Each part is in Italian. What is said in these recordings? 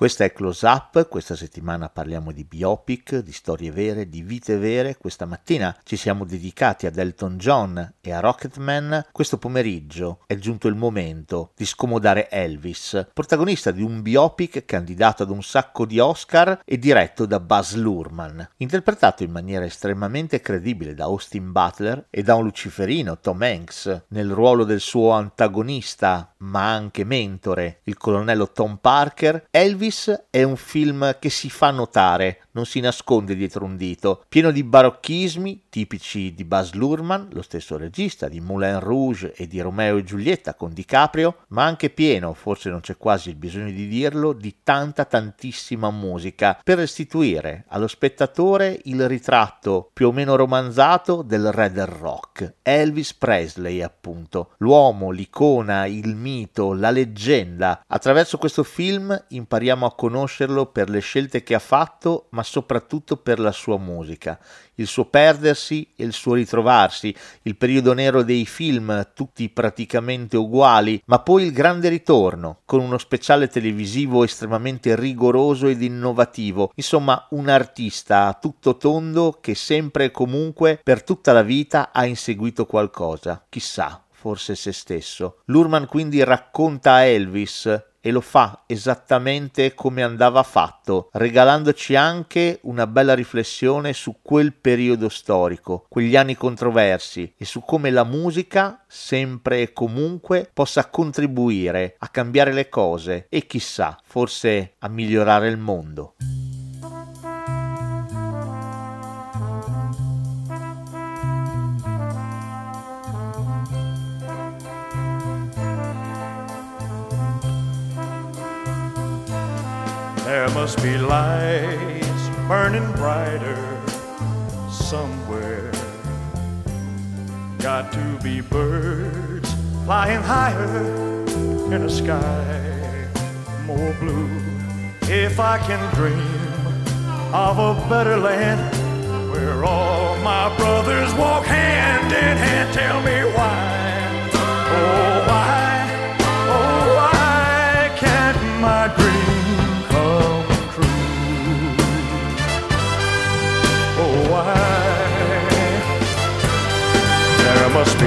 Questa è Close Up, questa settimana parliamo di biopic, di storie vere, di vite vere. Questa mattina ci siamo dedicati ad Elton John e a Rocketman. Questo pomeriggio è giunto il momento di scomodare Elvis, protagonista di un biopic candidato ad un sacco di Oscar e diretto da Buzz Lurman, interpretato in maniera estremamente credibile da Austin Butler e da un luciferino Tom Hanks nel ruolo del suo antagonista ma anche mentore, il colonnello Tom Parker. Elvis Elvis è un film che si fa notare, non si nasconde dietro un dito, pieno di barocchismi tipici di Baz Luhrmann, lo stesso regista di Moulin Rouge e di Romeo e Giulietta con DiCaprio, ma anche pieno, forse non c'è quasi il bisogno di dirlo, di tanta tantissima musica per restituire allo spettatore il ritratto più o meno romanzato del re del rock, Elvis Presley appunto, l'uomo, l'icona, il mito, la leggenda. Attraverso questo film impariamo a conoscerlo per le scelte che ha fatto, ma soprattutto per la sua musica, il suo perdersi e il suo ritrovarsi, il periodo nero dei film, tutti praticamente uguali, ma poi il grande ritorno, con uno speciale televisivo estremamente rigoroso ed innovativo, insomma un artista a tutto tondo che sempre e comunque per tutta la vita ha inseguito qualcosa, chissà, forse se stesso. Lurman quindi racconta a Elvis e lo fa esattamente come andava fatto, regalandoci anche una bella riflessione su quel periodo storico, quegli anni controversi e su come la musica, sempre e comunque, possa contribuire a cambiare le cose e chissà, forse a migliorare il mondo. There must be lights burning brighter somewhere. Got to be birds flying higher in a sky more blue. If I can dream of a better land where all my brothers walk hand in hand, tell me why. Oh, why? Oh, why can't my dream?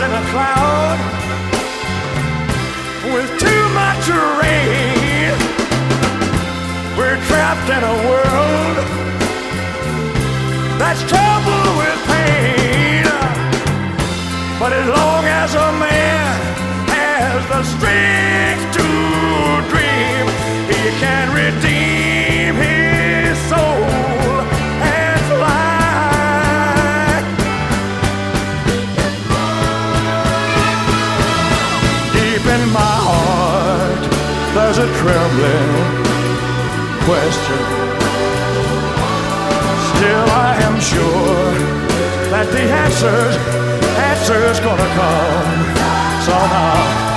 in a cloud with too much rain. We're trapped in a world that's troubled with pain. But as long as a man has the strength to there's a trembling question. Still, I am sure that the answers, answers gonna come somehow